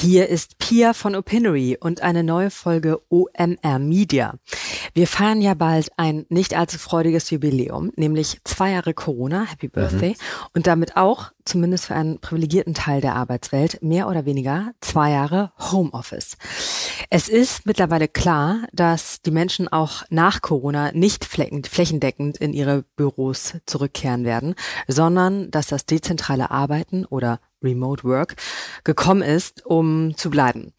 Hier ist Pia von Opinory und eine neue Folge OMR Media. Wir feiern ja bald ein nicht allzu freudiges Jubiläum, nämlich zwei Jahre Corona, Happy mhm. Birthday, mhm. und damit auch, zumindest für einen privilegierten Teil der Arbeitswelt, mehr oder weniger zwei Jahre Homeoffice. Es ist mittlerweile klar, dass die Menschen auch nach Corona nicht flächendeckend in ihre Büros zurückkehren werden, sondern dass das dezentrale Arbeiten oder Remote Work gekommen ist, um zu bleiben.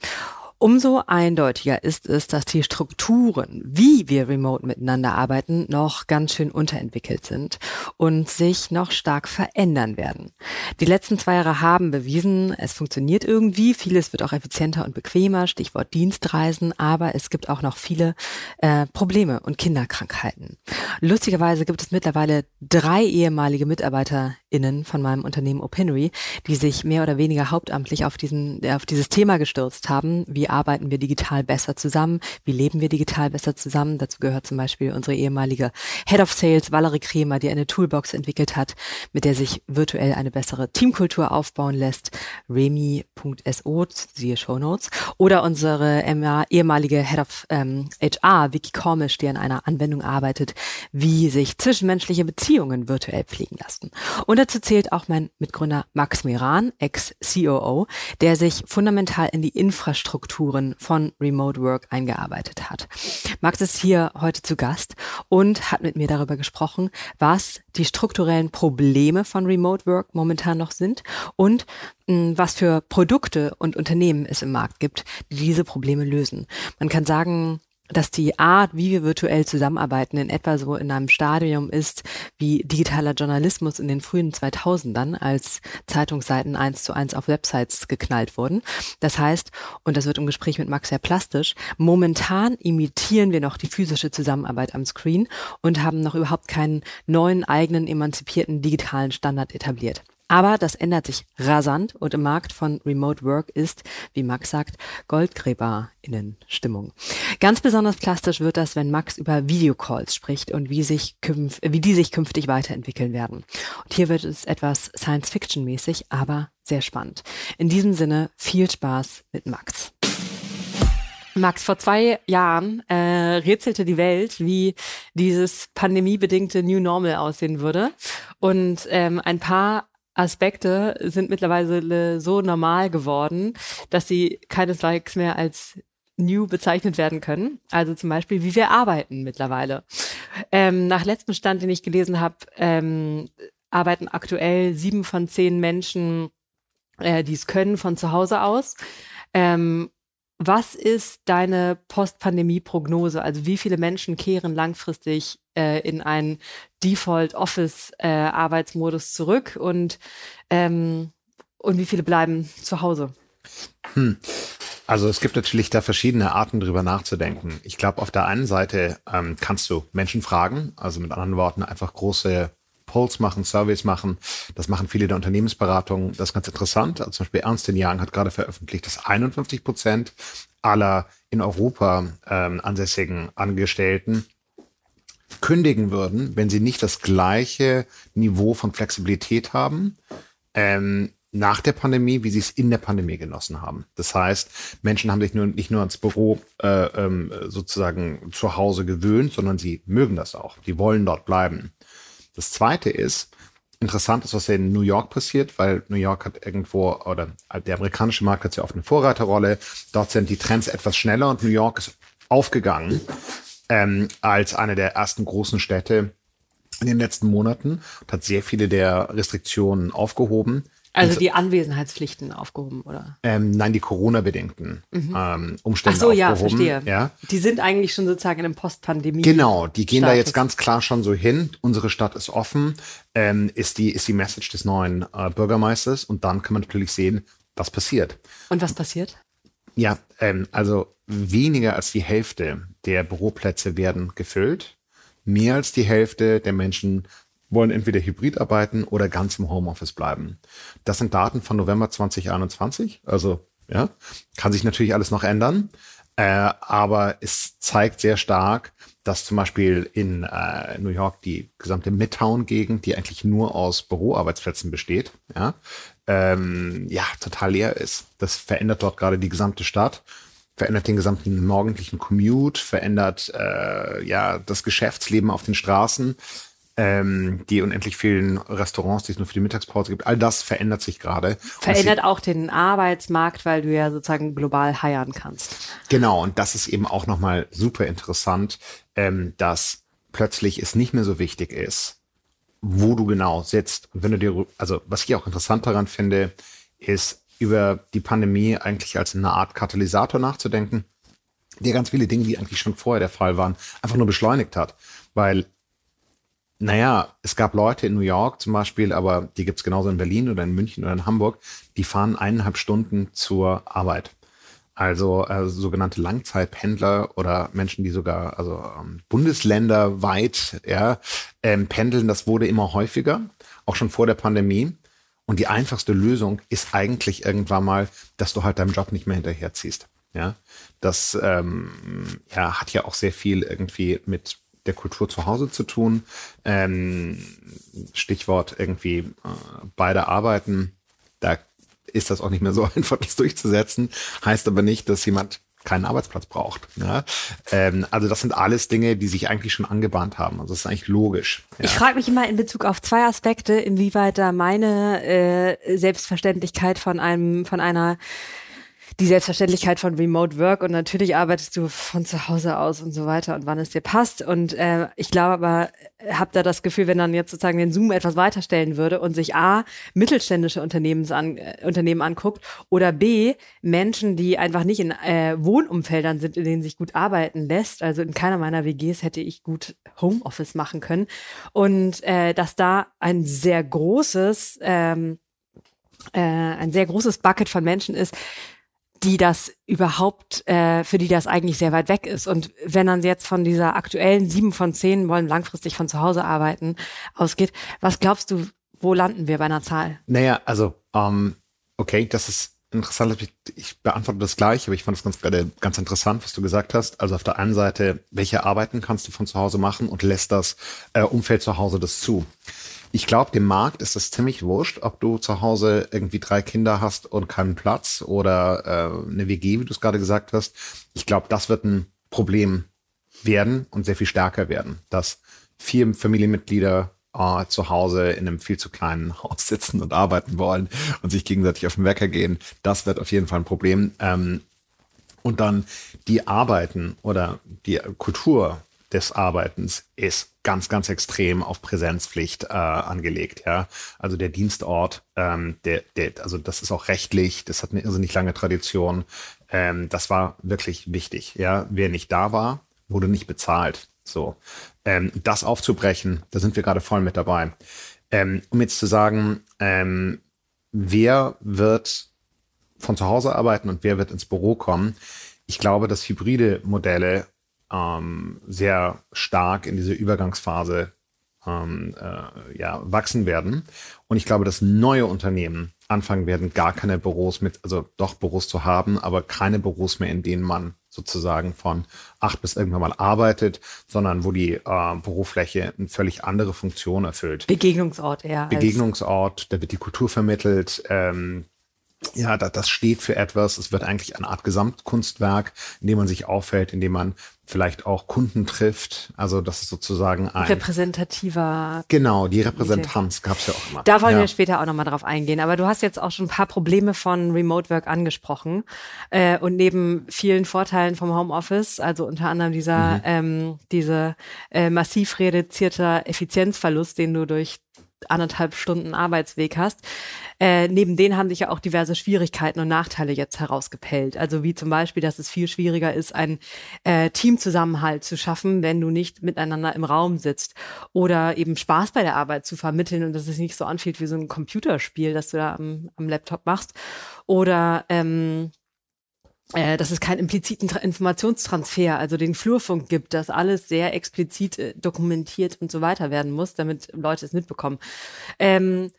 Umso eindeutiger ist es, dass die Strukturen, wie wir remote miteinander arbeiten, noch ganz schön unterentwickelt sind und sich noch stark verändern werden. Die letzten zwei Jahre haben bewiesen, es funktioniert irgendwie, vieles wird auch effizienter und bequemer, Stichwort Dienstreisen, aber es gibt auch noch viele äh, Probleme und Kinderkrankheiten. Lustigerweise gibt es mittlerweile drei ehemalige MitarbeiterInnen von meinem Unternehmen Opinory, die sich mehr oder weniger hauptamtlich auf, diesen, auf dieses Thema gestürzt haben, wie arbeiten wir digital besser zusammen? Wie leben wir digital besser zusammen? Dazu gehört zum Beispiel unsere ehemalige Head of Sales, Valerie Kremer, die eine Toolbox entwickelt hat, mit der sich virtuell eine bessere Teamkultur aufbauen lässt. Remy.so, siehe Show Notes. Oder unsere ehemalige Head of ähm, HR, Vicky Kormisch, die an einer Anwendung arbeitet, wie sich zwischenmenschliche Beziehungen virtuell pflegen lassen. Und dazu zählt auch mein Mitgründer Max Meran, Ex-COO, der sich fundamental in die Infrastruktur Strukturen von Remote Work eingearbeitet hat. Max ist hier heute zu Gast und hat mit mir darüber gesprochen, was die strukturellen Probleme von Remote Work momentan noch sind und mh, was für Produkte und Unternehmen es im Markt gibt, die diese Probleme lösen. Man kann sagen, dass die Art, wie wir virtuell zusammenarbeiten, in etwa so in einem Stadium ist wie digitaler Journalismus in den frühen 2000ern, als Zeitungsseiten eins zu eins auf Websites geknallt wurden. Das heißt, und das wird im Gespräch mit Max sehr plastisch, momentan imitieren wir noch die physische Zusammenarbeit am Screen und haben noch überhaupt keinen neuen eigenen emanzipierten digitalen Standard etabliert. Aber das ändert sich rasant und im Markt von Remote Work ist, wie Max sagt, GoldgräberInnen-Stimmung. Ganz besonders plastisch wird das, wenn Max über Videocalls spricht und wie, sich wie die sich künftig weiterentwickeln werden. Und hier wird es etwas Science-Fiction-mäßig, aber sehr spannend. In diesem Sinne viel Spaß mit Max. Max, vor zwei Jahren äh, rätselte die Welt, wie dieses pandemiebedingte New Normal aussehen würde. Und ähm, ein paar Aspekte sind mittlerweile so normal geworden, dass sie keineswegs mehr als new bezeichnet werden können. Also zum Beispiel, wie wir arbeiten mittlerweile. Ähm, nach letztem Stand, den ich gelesen habe, ähm, arbeiten aktuell sieben von zehn Menschen, äh, die es können, von zu Hause aus. Ähm, was ist deine Post-Pandemie-Prognose? Also wie viele Menschen kehren langfristig äh, in einen Default-Office-Arbeitsmodus äh, zurück und, ähm, und wie viele bleiben zu Hause? Hm. Also es gibt natürlich da verschiedene Arten, drüber nachzudenken. Ich glaube, auf der einen Seite ähm, kannst du Menschen fragen, also mit anderen Worten einfach große Polls machen, Surveys machen. Das machen viele der Unternehmensberatungen. Das ist ganz interessant. Also zum Beispiel Ernst Young hat gerade veröffentlicht, dass 51 Prozent aller in Europa ähm, ansässigen Angestellten kündigen würden, wenn sie nicht das gleiche Niveau von Flexibilität haben ähm, nach der Pandemie, wie sie es in der Pandemie genossen haben. Das heißt, Menschen haben sich nur, nicht nur ans Büro äh, ähm, sozusagen zu Hause gewöhnt, sondern sie mögen das auch. Die wollen dort bleiben. Das zweite ist, interessant ist, was ja in New York passiert, weil New York hat irgendwo, oder der amerikanische Markt hat ja oft eine Vorreiterrolle. Dort sind die Trends etwas schneller und New York ist aufgegangen ähm, als eine der ersten großen Städte in den letzten Monaten und hat sehr viele der Restriktionen aufgehoben. Also die Anwesenheitspflichten aufgehoben, oder? Ähm, nein, die Corona-bedingten mhm. ähm, Umstände Ach so, aufgehoben. ja, verstehe. Ja. Die sind eigentlich schon sozusagen in einem Post-Pandemie. Genau, die gehen Status. da jetzt ganz klar schon so hin. Unsere Stadt ist offen, ähm, ist, die, ist die Message des neuen äh, Bürgermeisters. Und dann kann man natürlich sehen, was passiert. Und was passiert? Ja, ähm, also weniger als die Hälfte der Büroplätze werden gefüllt. Mehr als die Hälfte der Menschen wollen entweder hybrid arbeiten oder ganz im Homeoffice bleiben. Das sind Daten von November 2021. Also ja, kann sich natürlich alles noch ändern. Äh, aber es zeigt sehr stark, dass zum Beispiel in äh, New York die gesamte Midtown-Gegend, die eigentlich nur aus Büroarbeitsplätzen besteht, ja, ähm, ja total leer ist. Das verändert dort gerade die gesamte Stadt verändert den gesamten morgendlichen Commute, verändert äh, ja das Geschäftsleben auf den Straßen, ähm, die unendlich vielen Restaurants, die es nur für die Mittagspause gibt. All das verändert sich gerade. Verändert auch den Arbeitsmarkt, weil du ja sozusagen global heiern kannst. Genau, und das ist eben auch nochmal super interessant, ähm, dass plötzlich es nicht mehr so wichtig ist, wo du genau sitzt. Und wenn du dir, also was ich auch interessant daran finde, ist, über die Pandemie eigentlich als eine Art Katalysator nachzudenken, der ganz viele Dinge, die eigentlich schon vorher der Fall waren, einfach nur beschleunigt hat. Weil, naja, es gab Leute in New York zum Beispiel, aber die gibt es genauso in Berlin oder in München oder in Hamburg, die fahren eineinhalb Stunden zur Arbeit. Also äh, sogenannte Langzeitpendler oder Menschen, die sogar also ähm, bundesländerweit ja, ähm, pendeln, das wurde immer häufiger, auch schon vor der Pandemie. Und die einfachste Lösung ist eigentlich irgendwann mal, dass du halt deinem Job nicht mehr hinterherziehst. Ja, das ähm, ja, hat ja auch sehr viel irgendwie mit der Kultur zu Hause zu tun. Ähm, Stichwort irgendwie äh, beide arbeiten. Da ist das auch nicht mehr so einfach, das durchzusetzen. Heißt aber nicht, dass jemand keinen Arbeitsplatz braucht. Ja? Ähm, also das sind alles Dinge, die sich eigentlich schon angebahnt haben. Also das ist eigentlich logisch. Ja? Ich frage mich immer in Bezug auf zwei Aspekte, inwieweit da meine äh, Selbstverständlichkeit von einem, von einer die Selbstverständlichkeit von Remote Work und natürlich arbeitest du von zu Hause aus und so weiter und wann es dir passt. Und äh, ich glaube aber, habe da das Gefühl, wenn dann jetzt sozusagen den Zoom etwas weiterstellen würde und sich A, mittelständische Unternehmens an, äh, Unternehmen anguckt oder B, Menschen, die einfach nicht in äh, Wohnumfeldern sind, in denen sich gut arbeiten lässt. Also in keiner meiner WGs hätte ich gut Homeoffice machen können. Und äh, dass da ein sehr großes, ähm, äh, ein sehr großes Bucket von Menschen ist, die das überhaupt, äh, für die das eigentlich sehr weit weg ist. Und wenn man jetzt von dieser aktuellen sieben von zehn wollen langfristig von zu Hause arbeiten ausgeht, was glaubst du, wo landen wir bei einer Zahl? Naja, also, ähm, okay, das ist interessant. Ich beantworte das gleich, aber ich fand es ganz, ganz interessant, was du gesagt hast. Also auf der einen Seite, welche Arbeiten kannst du von zu Hause machen und lässt das äh, Umfeld zu Hause das zu? Ich glaube, dem Markt ist es ziemlich wurscht, ob du zu Hause irgendwie drei Kinder hast und keinen Platz oder äh, eine WG, wie du es gerade gesagt hast. Ich glaube, das wird ein Problem werden und sehr viel stärker werden, dass vier Familienmitglieder äh, zu Hause in einem viel zu kleinen Haus sitzen und arbeiten wollen und sich gegenseitig auf den Wecker gehen. Das wird auf jeden Fall ein Problem. Ähm, und dann die Arbeiten oder die Kultur des Arbeitens ist ganz, ganz extrem auf Präsenzpflicht äh, angelegt. Ja, also der Dienstort, ähm, der, der, also das ist auch rechtlich, das hat eine irrsinnig lange Tradition. Ähm, das war wirklich wichtig. Ja, wer nicht da war, wurde nicht bezahlt. So, ähm, das aufzubrechen, da sind wir gerade voll mit dabei. Ähm, um jetzt zu sagen, ähm, wer wird von zu Hause arbeiten und wer wird ins Büro kommen? Ich glaube, dass hybride Modelle ähm, sehr stark in diese Übergangsphase ähm, äh, ja, wachsen werden. Und ich glaube, dass neue Unternehmen anfangen werden, gar keine Büros mit, also doch Büros zu haben, aber keine Büros mehr, in denen man sozusagen von acht bis irgendwann mal arbeitet, sondern wo die äh, Bürofläche eine völlig andere Funktion erfüllt. Begegnungsort eher. Begegnungsort, da wird die Kultur vermittelt, ähm, ja, das, das steht für etwas. Es wird eigentlich eine Art Gesamtkunstwerk, in dem man sich auffällt, in dem man vielleicht auch Kunden trifft. Also das ist sozusagen ein repräsentativer. Genau, die Repräsentanz gab es ja auch immer. Da wollen ja. wir später auch nochmal drauf eingehen. Aber du hast jetzt auch schon ein paar Probleme von Remote Work angesprochen äh, und neben vielen Vorteilen vom Homeoffice, also unter anderem dieser mhm. ähm, diese äh, massiv reduzierte Effizienzverlust, den du durch anderthalb Stunden Arbeitsweg hast. Äh, neben denen haben sich ja auch diverse Schwierigkeiten und Nachteile jetzt herausgepellt. Also wie zum Beispiel, dass es viel schwieriger ist, einen äh, Teamzusammenhalt zu schaffen, wenn du nicht miteinander im Raum sitzt. Oder eben Spaß bei der Arbeit zu vermitteln und dass es nicht so anfühlt wie so ein Computerspiel, das du da am, am Laptop machst. Oder ähm, äh, dass es keinen impliziten Tra Informationstransfer, also den Flurfunk gibt, dass alles sehr explizit äh, dokumentiert und so weiter werden muss, damit Leute es mitbekommen. Ähm,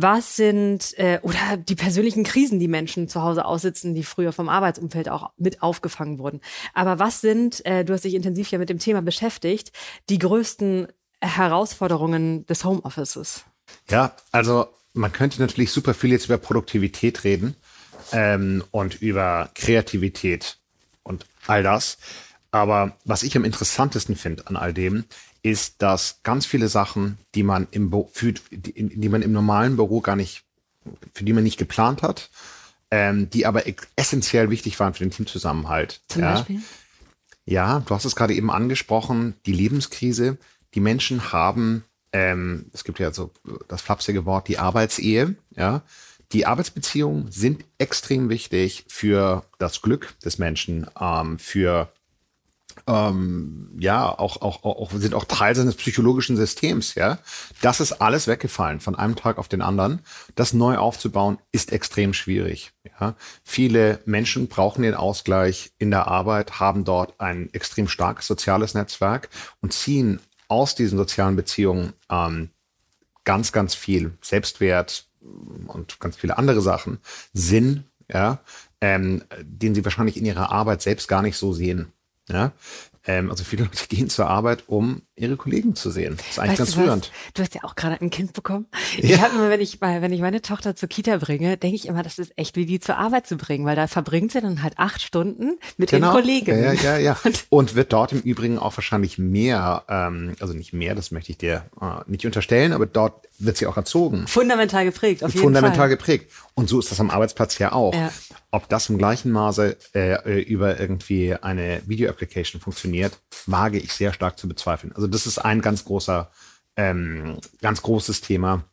was sind äh, oder die persönlichen Krisen, die Menschen zu Hause aussitzen, die früher vom Arbeitsumfeld auch mit aufgefangen wurden. Aber was sind, äh, du hast dich intensiv ja mit dem Thema beschäftigt, die größten Herausforderungen des Homeoffices? Ja, also man könnte natürlich super viel jetzt über Produktivität reden ähm, und über Kreativität und all das. Aber was ich am interessantesten finde an all dem, ist, dass ganz viele Sachen, die man im, für, die, die man im normalen Büro gar nicht, für die man nicht geplant hat, ähm, die aber essentiell wichtig waren für den Teamzusammenhalt. Zum ja. Beispiel? Ja, du hast es gerade eben angesprochen, die Lebenskrise. Die Menschen haben, ähm, es gibt ja so das flapsige Wort, die Arbeitsehe, ja. Die Arbeitsbeziehungen sind extrem wichtig für das Glück des Menschen, ähm, für ähm, ja, auch, auch, auch, sind auch Teil seines psychologischen Systems, ja. Das ist alles weggefallen von einem Tag auf den anderen. Das neu aufzubauen ist extrem schwierig, ja. Viele Menschen brauchen den Ausgleich in der Arbeit, haben dort ein extrem starkes soziales Netzwerk und ziehen aus diesen sozialen Beziehungen ähm, ganz, ganz viel Selbstwert und ganz viele andere Sachen, Sinn, ja, ähm, den sie wahrscheinlich in ihrer Arbeit selbst gar nicht so sehen. Ja? Ähm, also viele Leute gehen zur Arbeit, um ihre Kollegen zu sehen. Das ist eigentlich weißt ganz rührend. Du hast ja auch gerade ein Kind bekommen. Ich ja. habe immer, wenn ich, wenn ich meine Tochter zur Kita bringe, denke ich immer, das ist echt wie die zur Arbeit zu bringen, weil da verbringt sie dann halt acht Stunden mit genau. den Kollegen. Ja, ja, ja. Und, Und wird dort im Übrigen auch wahrscheinlich mehr, ähm, also nicht mehr, das möchte ich dir äh, nicht unterstellen, aber dort wird sie auch erzogen. Fundamental geprägt, auf jeden Fundamental Fall. geprägt. Und so ist das am Arbeitsplatz ja auch. Ja. Ob das im gleichen Maße äh über irgendwie eine Video-Application funktioniert, wage ich sehr stark zu bezweifeln. Also das ist ein ganz großer, ähm, ganz großes Thema.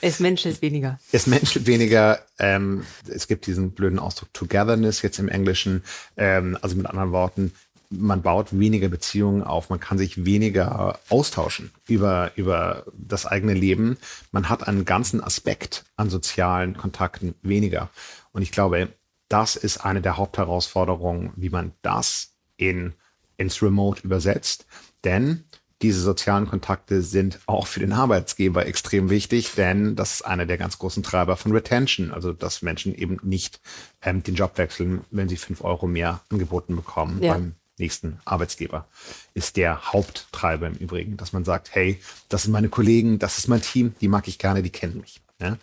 Es menschelt weniger. Es menschelt weniger. Ähm, es gibt diesen blöden Ausdruck Togetherness jetzt im Englischen. Ähm, also mit anderen Worten, man baut weniger Beziehungen auf, man kann sich weniger austauschen über, über das eigene Leben. Man hat einen ganzen Aspekt an sozialen Kontakten weniger. Und ich glaube, das ist eine der Hauptherausforderungen, wie man das in, ins Remote übersetzt. Denn diese sozialen Kontakte sind auch für den Arbeitsgeber extrem wichtig, denn das ist einer der ganz großen Treiber von Retention, also dass Menschen eben nicht ähm, den Job wechseln, wenn sie fünf Euro mehr angeboten bekommen ja. beim nächsten Arbeitsgeber. Ist der Haupttreiber im Übrigen, dass man sagt, hey, das sind meine Kollegen, das ist mein Team, die mag ich gerne, die kennen mich. Ja?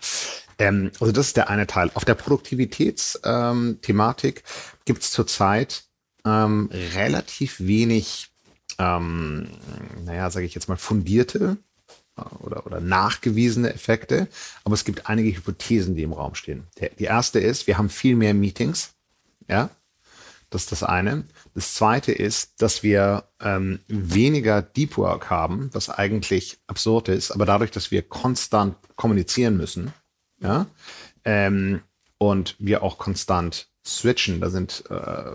Ähm, also das ist der eine Teil. Auf der Produktivitätsthematik ähm, gibt es zurzeit ähm, relativ wenig, ähm, naja, sage ich jetzt mal, fundierte äh, oder, oder nachgewiesene Effekte, aber es gibt einige Hypothesen, die im Raum stehen. Der, die erste ist, wir haben viel mehr Meetings, ja, das ist das eine. Das zweite ist, dass wir ähm, weniger Deep Work haben, was eigentlich absurd ist, aber dadurch, dass wir konstant kommunizieren müssen, ja, ähm, und wir auch konstant switchen, da sind äh,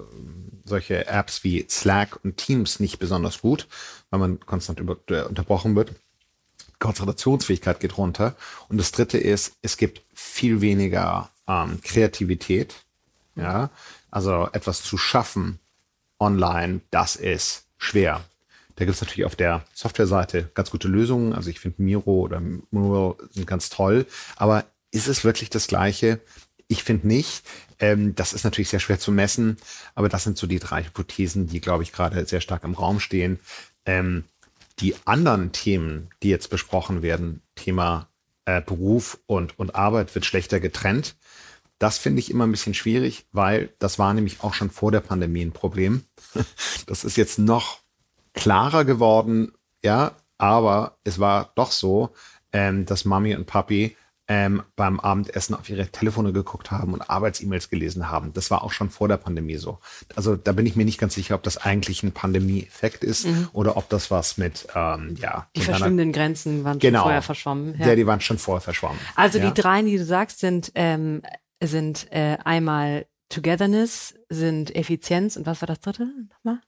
solche Apps wie Slack und Teams nicht besonders gut, weil man konstant über, äh, unterbrochen wird. Konzentrationsfähigkeit geht runter. Und das dritte ist, es gibt viel weniger ähm, Kreativität. Ja, also etwas zu schaffen online, das ist schwer. Da gibt es natürlich auf der Softwareseite ganz gute Lösungen. Also ich finde Miro oder Mural sind ganz toll. Aber ist es wirklich das Gleiche? Ich finde nicht. Ähm, das ist natürlich sehr schwer zu messen. Aber das sind so die drei Hypothesen, die, glaube ich, gerade sehr stark im Raum stehen. Ähm, die anderen Themen, die jetzt besprochen werden, Thema äh, Beruf und, und Arbeit wird schlechter getrennt. Das finde ich immer ein bisschen schwierig, weil das war nämlich auch schon vor der Pandemie ein Problem. Das ist jetzt noch klarer geworden, ja, aber es war doch so, ähm, dass Mami und Papi ähm, beim Abendessen auf ihre Telefone geguckt haben und Arbeits-E-Mails gelesen haben. Das war auch schon vor der Pandemie so. Also da bin ich mir nicht ganz sicher, ob das eigentlich ein Pandemie-Effekt ist mhm. oder ob das was mit, ähm, ja. Die verschwimmenden Grenzen waren genau, schon vorher verschwommen. Ja. ja. die waren schon vorher verschwommen. Also ja. die drei, die du sagst, sind ähm, sind äh, einmal Togetherness, sind Effizienz und was war das dritte nochmal?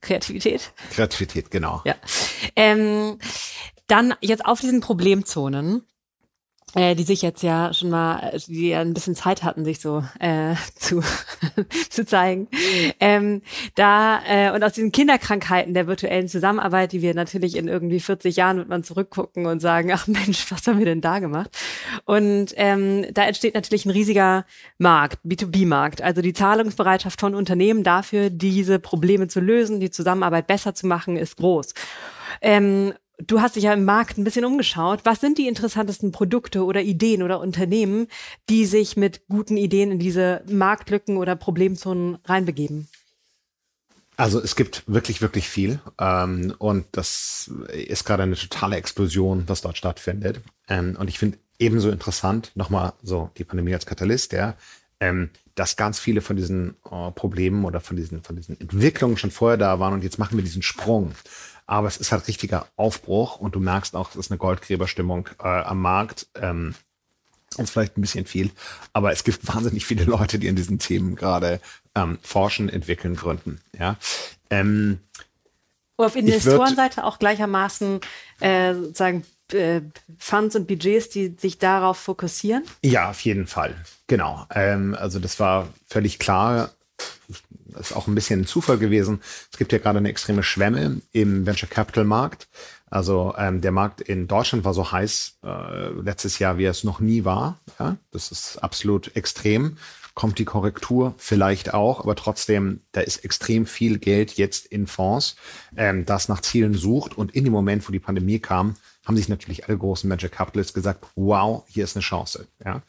Kreativität. Kreativität, genau. Ja. Ähm, dann jetzt auf diesen Problemzonen äh, die sich jetzt ja schon mal, die ja ein bisschen Zeit hatten, sich so äh, zu, zu zeigen. Ähm, da äh, und aus diesen Kinderkrankheiten der virtuellen Zusammenarbeit, die wir natürlich in irgendwie 40 Jahren wird man zurückgucken und sagen, ach Mensch, was haben wir denn da gemacht? Und ähm, da entsteht natürlich ein riesiger Markt, B2B-Markt, also die Zahlungsbereitschaft von Unternehmen dafür, diese Probleme zu lösen, die Zusammenarbeit besser zu machen, ist groß. Ähm, du hast dich ja im Markt ein bisschen umgeschaut. Was sind die interessantesten Produkte oder Ideen oder Unternehmen, die sich mit guten Ideen in diese Marktlücken oder Problemzonen reinbegeben? Also es gibt wirklich, wirklich viel. Ähm, und das ist gerade eine totale Explosion, was dort stattfindet. Ähm, und ich finde ebenso interessant, nochmal so die Pandemie als Katalyst, ja, ähm, dass ganz viele von diesen äh, Problemen oder von diesen, von diesen Entwicklungen schon vorher da waren und jetzt machen wir diesen Sprung. Aber es ist halt richtiger Aufbruch und du merkst auch, es ist eine Goldgräberstimmung äh, am Markt. Ähm, ist vielleicht ein bisschen viel, aber es gibt wahnsinnig viele Leute, die in diesen Themen gerade ähm, forschen, entwickeln, gründen. Ja. Ähm, auf Investorenseite auch gleichermaßen äh, sozusagen äh, Funds und Budgets, die sich darauf fokussieren? Ja, auf jeden Fall. Genau. Ähm, also das war völlig klar. Das ist auch ein bisschen ein Zufall gewesen. Es gibt ja gerade eine extreme Schwemme im Venture Capital Markt. Also ähm, der Markt in Deutschland war so heiß äh, letztes Jahr, wie es noch nie war. Ja, das ist absolut extrem. Kommt die Korrektur vielleicht auch, aber trotzdem, da ist extrem viel Geld jetzt in Fonds, ähm, das nach Zielen sucht. Und in dem Moment, wo die Pandemie kam, haben sich natürlich alle großen Venture Capitalists gesagt, wow, hier ist eine Chance. Ja?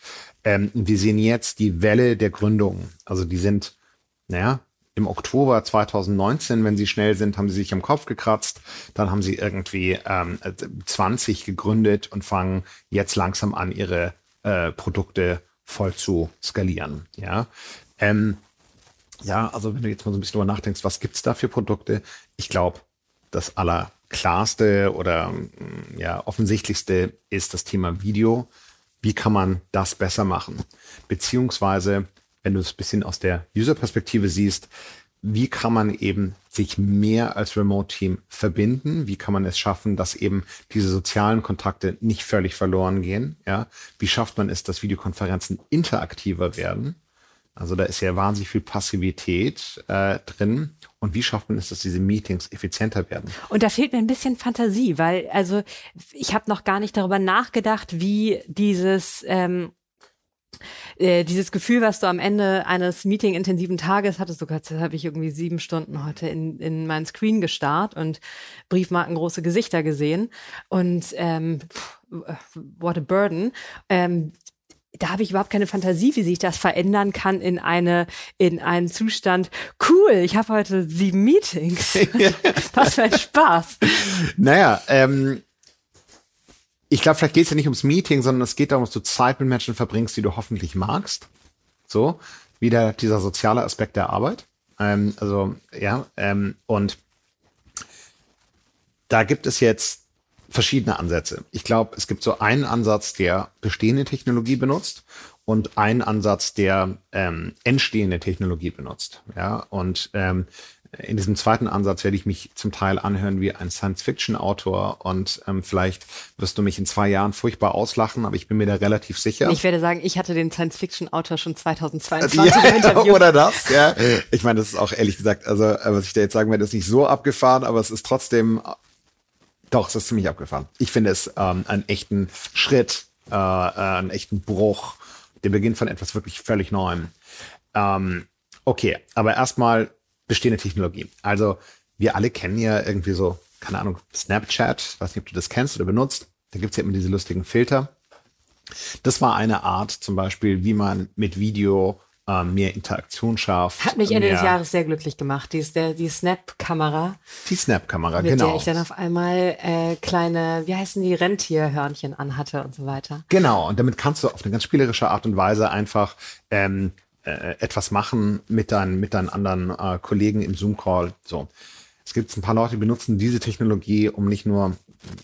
Ähm, wir sehen jetzt die Welle der Gründungen. Also die sind, naja, im Oktober 2019, wenn sie schnell sind, haben sie sich am Kopf gekratzt. Dann haben sie irgendwie ähm, 20 gegründet und fangen jetzt langsam an, ihre äh, Produkte voll zu skalieren. Ja, ähm, ja, also wenn du jetzt mal so ein bisschen drüber nachdenkst, was gibt's da für Produkte? Ich glaube, das allerklarste oder mm, ja offensichtlichste ist das Thema Video. Wie kann man das besser machen? Beziehungsweise wenn du es ein bisschen aus der User-Perspektive siehst, wie kann man eben sich mehr als Remote-Team verbinden? Wie kann man es schaffen, dass eben diese sozialen Kontakte nicht völlig verloren gehen? Ja, wie schafft man es, dass Videokonferenzen interaktiver werden? Also da ist ja wahnsinnig viel Passivität äh, drin. Und wie schafft man es, dass diese Meetings effizienter werden? Und da fehlt mir ein bisschen Fantasie, weil also ich habe noch gar nicht darüber nachgedacht, wie dieses ähm, äh, dieses Gefühl, was du am Ende eines Meeting-intensiven Tages hattest, sogar habe ich irgendwie sieben Stunden heute in, in meinen Screen gestarrt und Briefmarken große Gesichter gesehen und ähm, what a burden. Ähm, da habe ich überhaupt keine Fantasie, wie sich das verändern kann in eine in einen Zustand. Cool, ich habe heute sieben Meetings. Was für ein Spaß. Naja, ähm, ich glaube, vielleicht geht es ja nicht ums Meeting, sondern es geht darum, dass du Zeit mit Menschen verbringst, die du hoffentlich magst. So, wieder dieser soziale Aspekt der Arbeit. Ähm, also, ja, ähm, und da gibt es jetzt verschiedene Ansätze. Ich glaube, es gibt so einen Ansatz, der bestehende Technologie benutzt und einen Ansatz, der ähm, entstehende Technologie benutzt. Ja, und ähm, in diesem zweiten Ansatz werde ich mich zum Teil anhören wie ein Science-Fiction-Autor und ähm, vielleicht wirst du mich in zwei Jahren furchtbar auslachen, aber ich bin mir da relativ sicher. Ich werde sagen, ich hatte den Science-Fiction-Autor schon 2022 ja, im Interview. Oder das, ja. Ich meine, das ist auch ehrlich gesagt, also äh, was ich da jetzt sagen werde, ist nicht so abgefahren, aber es ist trotzdem, doch, es ist ziemlich abgefahren. Ich finde es ähm, einen echten Schritt, äh, äh, einen echten Bruch, den Beginn von etwas wirklich völlig Neuem. Ähm, okay, aber erstmal bestehende Technologie. Also wir alle kennen ja irgendwie so, keine Ahnung, Snapchat, weiß nicht, ob du das kennst oder benutzt. Da gibt's ja immer diese lustigen Filter. Das war eine Art zum Beispiel, wie man mit Video äh, mehr Interaktion schafft. Hat mich Ende des Jahres sehr glücklich gemacht. Die, der, die Snap-Kamera. Die Snap-Kamera, genau. Mit der ich dann auf einmal äh, kleine, wie heißen die, Rentierhörnchen anhatte und so weiter. Genau, und damit kannst du auf eine ganz spielerische Art und Weise einfach ähm, äh, etwas machen mit deinen, mit deinen anderen äh, Kollegen im Zoom-Call. So. Es gibt ein paar Leute, die benutzen diese Technologie, um nicht nur,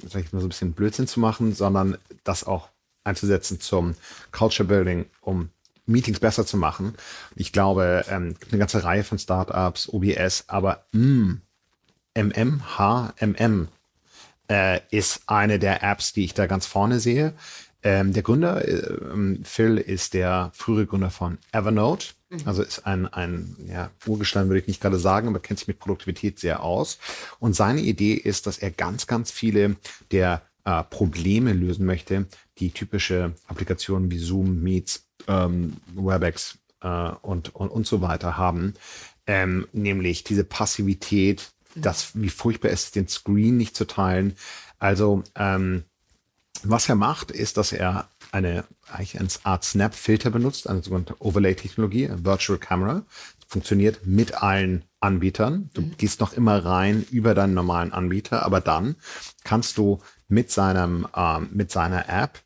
sag ich mal, so ein bisschen Blödsinn zu machen, sondern das auch einzusetzen zum Culture Building, um Meetings besser zu machen. Ich glaube, ähm, gibt eine ganze Reihe von Startups, OBS, aber mm, MMHMM äh, ist eine der Apps, die ich da ganz vorne sehe. Ähm, der Gründer, äh, Phil, ist der frühere Gründer von Evernote. Mhm. Also ist ein, ein ja, Urgestein, würde ich nicht gerade sagen, aber kennt sich mit Produktivität sehr aus. Und seine Idee ist, dass er ganz, ganz viele der äh, Probleme lösen möchte, die typische Applikationen wie Zoom, Meets, ähm, WebEx äh, und, und, und so weiter haben. Ähm, nämlich diese Passivität das, wie furchtbar es ist, den Screen nicht zu teilen. Also, ähm, was er macht, ist, dass er eine, eigentlich eine Art Snap-Filter benutzt, eine sogenannte Overlay-Technologie, Virtual Camera. Funktioniert mit allen Anbietern. Du mhm. gehst noch immer rein über deinen normalen Anbieter, aber dann kannst du mit seinem, ähm, mit seiner App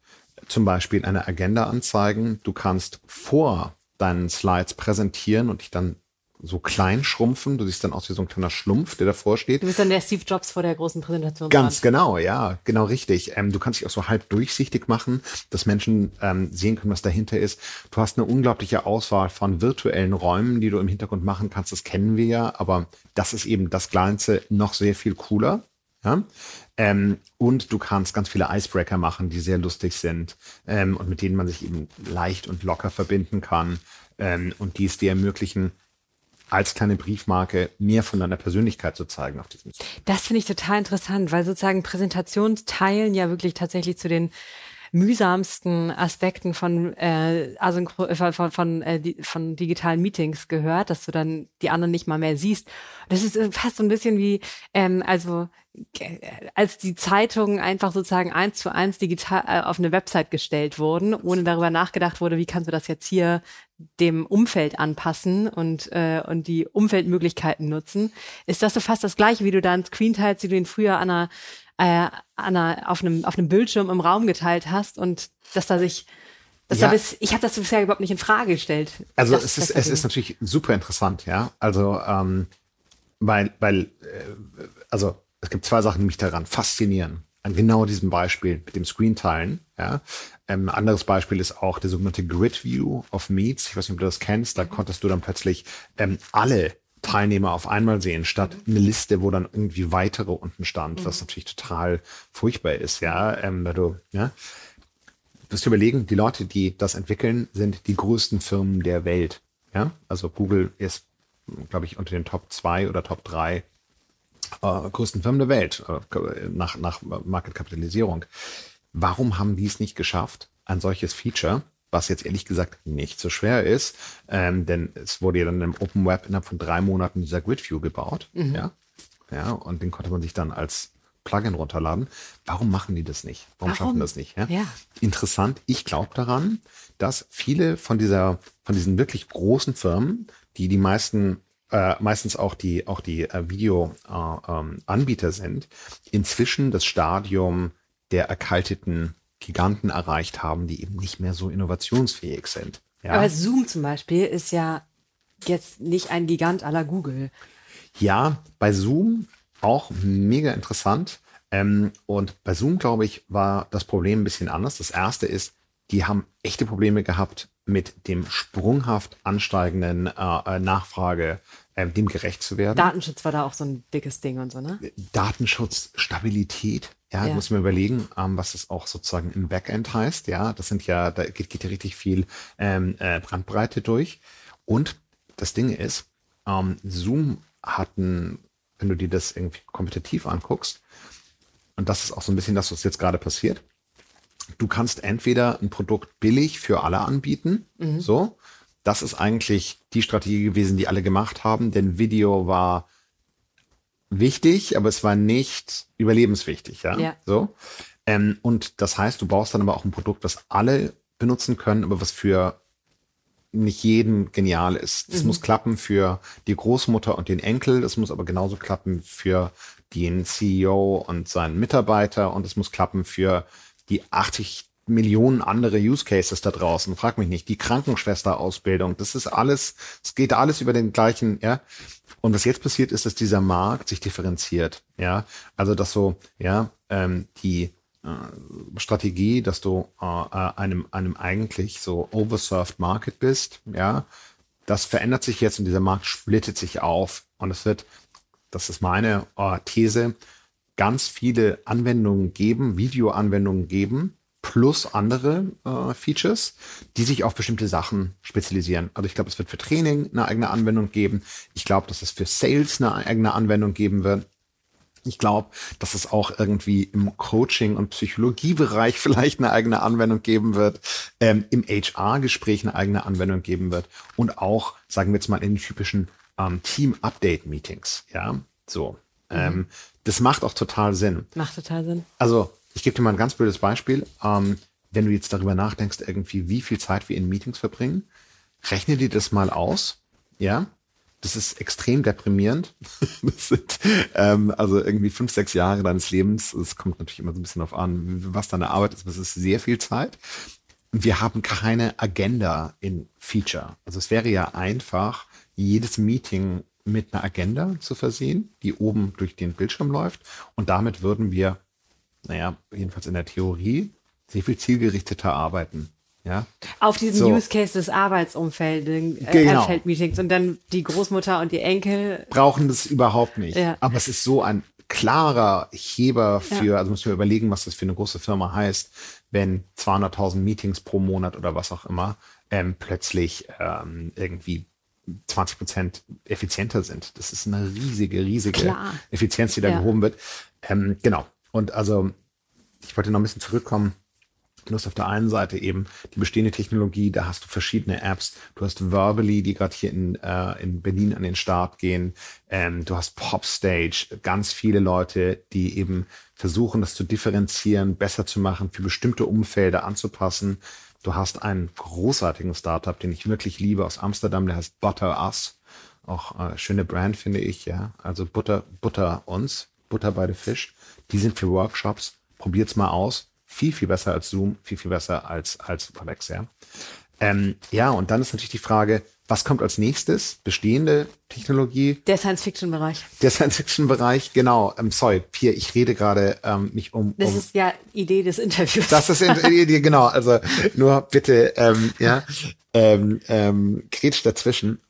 zum Beispiel eine Agenda anzeigen. Du kannst vor deinen Slides präsentieren und dich dann so klein schrumpfen. Du siehst dann aus wie so ein kleiner Schlumpf, der davor steht. Du bist dann der Steve Jobs vor der großen Präsentation. Ganz genau, ja, genau richtig. Ähm, du kannst dich auch so halb durchsichtig machen, dass Menschen ähm, sehen können, was dahinter ist. Du hast eine unglaubliche Auswahl von virtuellen Räumen, die du im Hintergrund machen kannst. Das kennen wir ja, aber das ist eben das Kleinste noch sehr viel cooler. Ja? Ähm, und du kannst ganz viele Icebreaker machen, die sehr lustig sind ähm, und mit denen man sich eben leicht und locker verbinden kann ähm, und die es dir ermöglichen, als kleine Briefmarke mehr von deiner Persönlichkeit zu zeigen auf diesem. Das finde ich total interessant, weil sozusagen Präsentationsteilen ja wirklich tatsächlich zu den mühsamsten Aspekten von, äh, Asynchro äh, von, von, äh, von digitalen Meetings gehört, dass du dann die anderen nicht mal mehr siehst. Das ist äh, fast so ein bisschen wie, ähm, also äh, als die Zeitungen einfach sozusagen eins zu eins digital auf eine Website gestellt wurden, ohne darüber nachgedacht wurde, wie kannst du das jetzt hier dem Umfeld anpassen und, äh, und die Umfeldmöglichkeiten nutzen, ist das so fast das gleiche, wie du da einen Screen teilst, wie du ihn früher an einer äh, einer, auf, einem, auf einem Bildschirm im Raum geteilt hast und dass da sich das ja. bis, ich habe das bisher überhaupt nicht in Frage gestellt. Also das, es, ist, es ist natürlich super interessant, ja. Also ähm, weil, weil äh, also es gibt zwei Sachen, die mich daran faszinieren. An genau diesem Beispiel mit dem Screen-Teilen. Ja. Ähm, ein anderes Beispiel ist auch der sogenannte Grid View of Meets. Ich weiß nicht, ob du das kennst. Da konntest du dann plötzlich ähm, alle Teilnehmer auf einmal sehen, statt eine Liste, wo dann irgendwie weitere unten stand, mhm. was natürlich total furchtbar ist, ja, ähm, weil du, ja. Du musst überlegen, die Leute, die das entwickeln, sind die größten Firmen der Welt, ja. Also Google ist, glaube ich, unter den Top zwei oder Top drei äh, größten Firmen der Welt, äh, nach, nach Marketkapitalisierung. Warum haben die es nicht geschafft, ein solches Feature was jetzt ehrlich gesagt nicht so schwer ist, ähm, denn es wurde ja dann im Open Web innerhalb von drei Monaten dieser Grid View gebaut. Mhm. Ja? ja, und den konnte man sich dann als Plugin runterladen. Warum machen die das nicht? Warum, Warum? schaffen das nicht? Ja? ja. Interessant. Ich glaube daran, dass viele von dieser, von diesen wirklich großen Firmen, die die meisten äh, meistens auch die auch die äh, Video-Anbieter äh, ähm, sind, inzwischen das Stadium der erkalteten Giganten erreicht haben, die eben nicht mehr so innovationsfähig sind. Ja? Aber Zoom zum Beispiel ist ja jetzt nicht ein Gigant aller Google. Ja, bei Zoom auch mega interessant. Ähm, und bei Zoom, glaube ich, war das Problem ein bisschen anders. Das erste ist, die haben echte Probleme gehabt mit dem sprunghaft ansteigenden äh, Nachfrage, äh, dem gerecht zu werden. Datenschutz war da auch so ein dickes Ding und so, ne? Datenschutz, Stabilität, ja, ja. muss man überlegen, ähm, was das auch sozusagen im Backend heißt. Ja, das sind ja, da geht, geht ja richtig viel ähm, äh, Brandbreite durch. Und das Ding ist, ähm, Zoom hatten, wenn du dir das irgendwie kompetitiv anguckst, und das ist auch so ein bisschen das, was jetzt gerade passiert. Du kannst entweder ein Produkt billig für alle anbieten, mhm. so. Das ist eigentlich die Strategie gewesen, die alle gemacht haben, denn Video war wichtig, aber es war nicht überlebenswichtig, ja. ja. So. Ähm, und das heißt, du brauchst dann aber auch ein Produkt, was alle benutzen können, aber was für nicht jeden genial ist. Das mhm. muss klappen für die Großmutter und den Enkel, das muss aber genauso klappen für den CEO und seinen Mitarbeiter und es muss klappen für die 80 Millionen andere Use Cases da draußen. Frag mich nicht. Die Krankenschwesterausbildung, das ist alles, es geht alles über den gleichen, ja. Und was jetzt passiert ist, dass dieser Markt sich differenziert. Ja, also dass so, ja, ähm, die äh, Strategie, dass du äh, äh, einem, einem eigentlich so overserved Market bist, ja, das verändert sich jetzt und dieser Markt splittet sich auf und es wird, das ist meine äh, These, ganz viele Anwendungen geben, Videoanwendungen geben, plus andere äh, Features, die sich auf bestimmte Sachen spezialisieren. Also ich glaube, es wird für Training eine eigene Anwendung geben. Ich glaube, dass es für Sales eine eigene Anwendung geben wird. Ich glaube, dass es auch irgendwie im Coaching- und Psychologiebereich vielleicht eine eigene Anwendung geben wird, ähm, im HR-Gespräch eine eigene Anwendung geben wird und auch, sagen wir jetzt mal, in den typischen ähm, Team-Update-Meetings. Ja, so. Mhm. Ähm, das macht auch total Sinn. Macht total Sinn. Also, ich gebe dir mal ein ganz blödes Beispiel. Ähm, wenn du jetzt darüber nachdenkst, irgendwie, wie viel Zeit wir in Meetings verbringen, rechne dir das mal aus. Ja, das ist extrem deprimierend. Das sind ähm, also irgendwie fünf, sechs Jahre deines Lebens. Es kommt natürlich immer so ein bisschen auf an, was deine Arbeit ist. Das ist sehr viel Zeit. Wir haben keine Agenda in Feature. Also es wäre ja einfach, jedes Meeting mit einer Agenda zu versehen, die oben durch den Bildschirm läuft. Und damit würden wir, naja, jedenfalls in der Theorie, sehr viel zielgerichteter arbeiten. Ja? Auf diesen so. Use Case des Arbeitsumfelds, äh, genau. Meetings und dann die Großmutter und die Enkel. Brauchen das überhaupt nicht. Ja. Aber es ist so ein klarer Heber für, ja. also müssen wir überlegen, was das für eine große Firma heißt, wenn 200.000 Meetings pro Monat oder was auch immer ähm, plötzlich ähm, irgendwie 20 Prozent effizienter sind. Das ist eine riesige, riesige Klar. Effizienz, die da ja. gehoben wird. Ähm, genau. Und also, ich wollte noch ein bisschen zurückkommen. Du hast auf der einen Seite eben die bestehende Technologie, da hast du verschiedene Apps. Du hast Verbally, die gerade hier in, äh, in Berlin an den Start gehen. Ähm, du hast Popstage, ganz viele Leute, die eben versuchen, das zu differenzieren, besser zu machen, für bestimmte Umfelder anzupassen. Du hast einen großartigen Startup, den ich wirklich liebe aus Amsterdam, der heißt Butter Us. Auch äh, schöne Brand, finde ich, ja. Also Butter, Butter uns, Butter bei the Fish. Die sind für Workshops. Probiert's mal aus. Viel, viel besser als Zoom, viel, viel besser als, als Webex, ja. Ähm, ja, und dann ist natürlich die Frage, was kommt als nächstes? Bestehende Technologie? Der Science-Fiction-Bereich. Der Science-Fiction-Bereich, genau. Ähm, sorry, Pierre, ich rede gerade ähm, mich um. Das um, ist ja Idee des Interviews. Das ist die Idee, genau. Also nur bitte, ähm, ja, ähm, ähm, Kretsch dazwischen.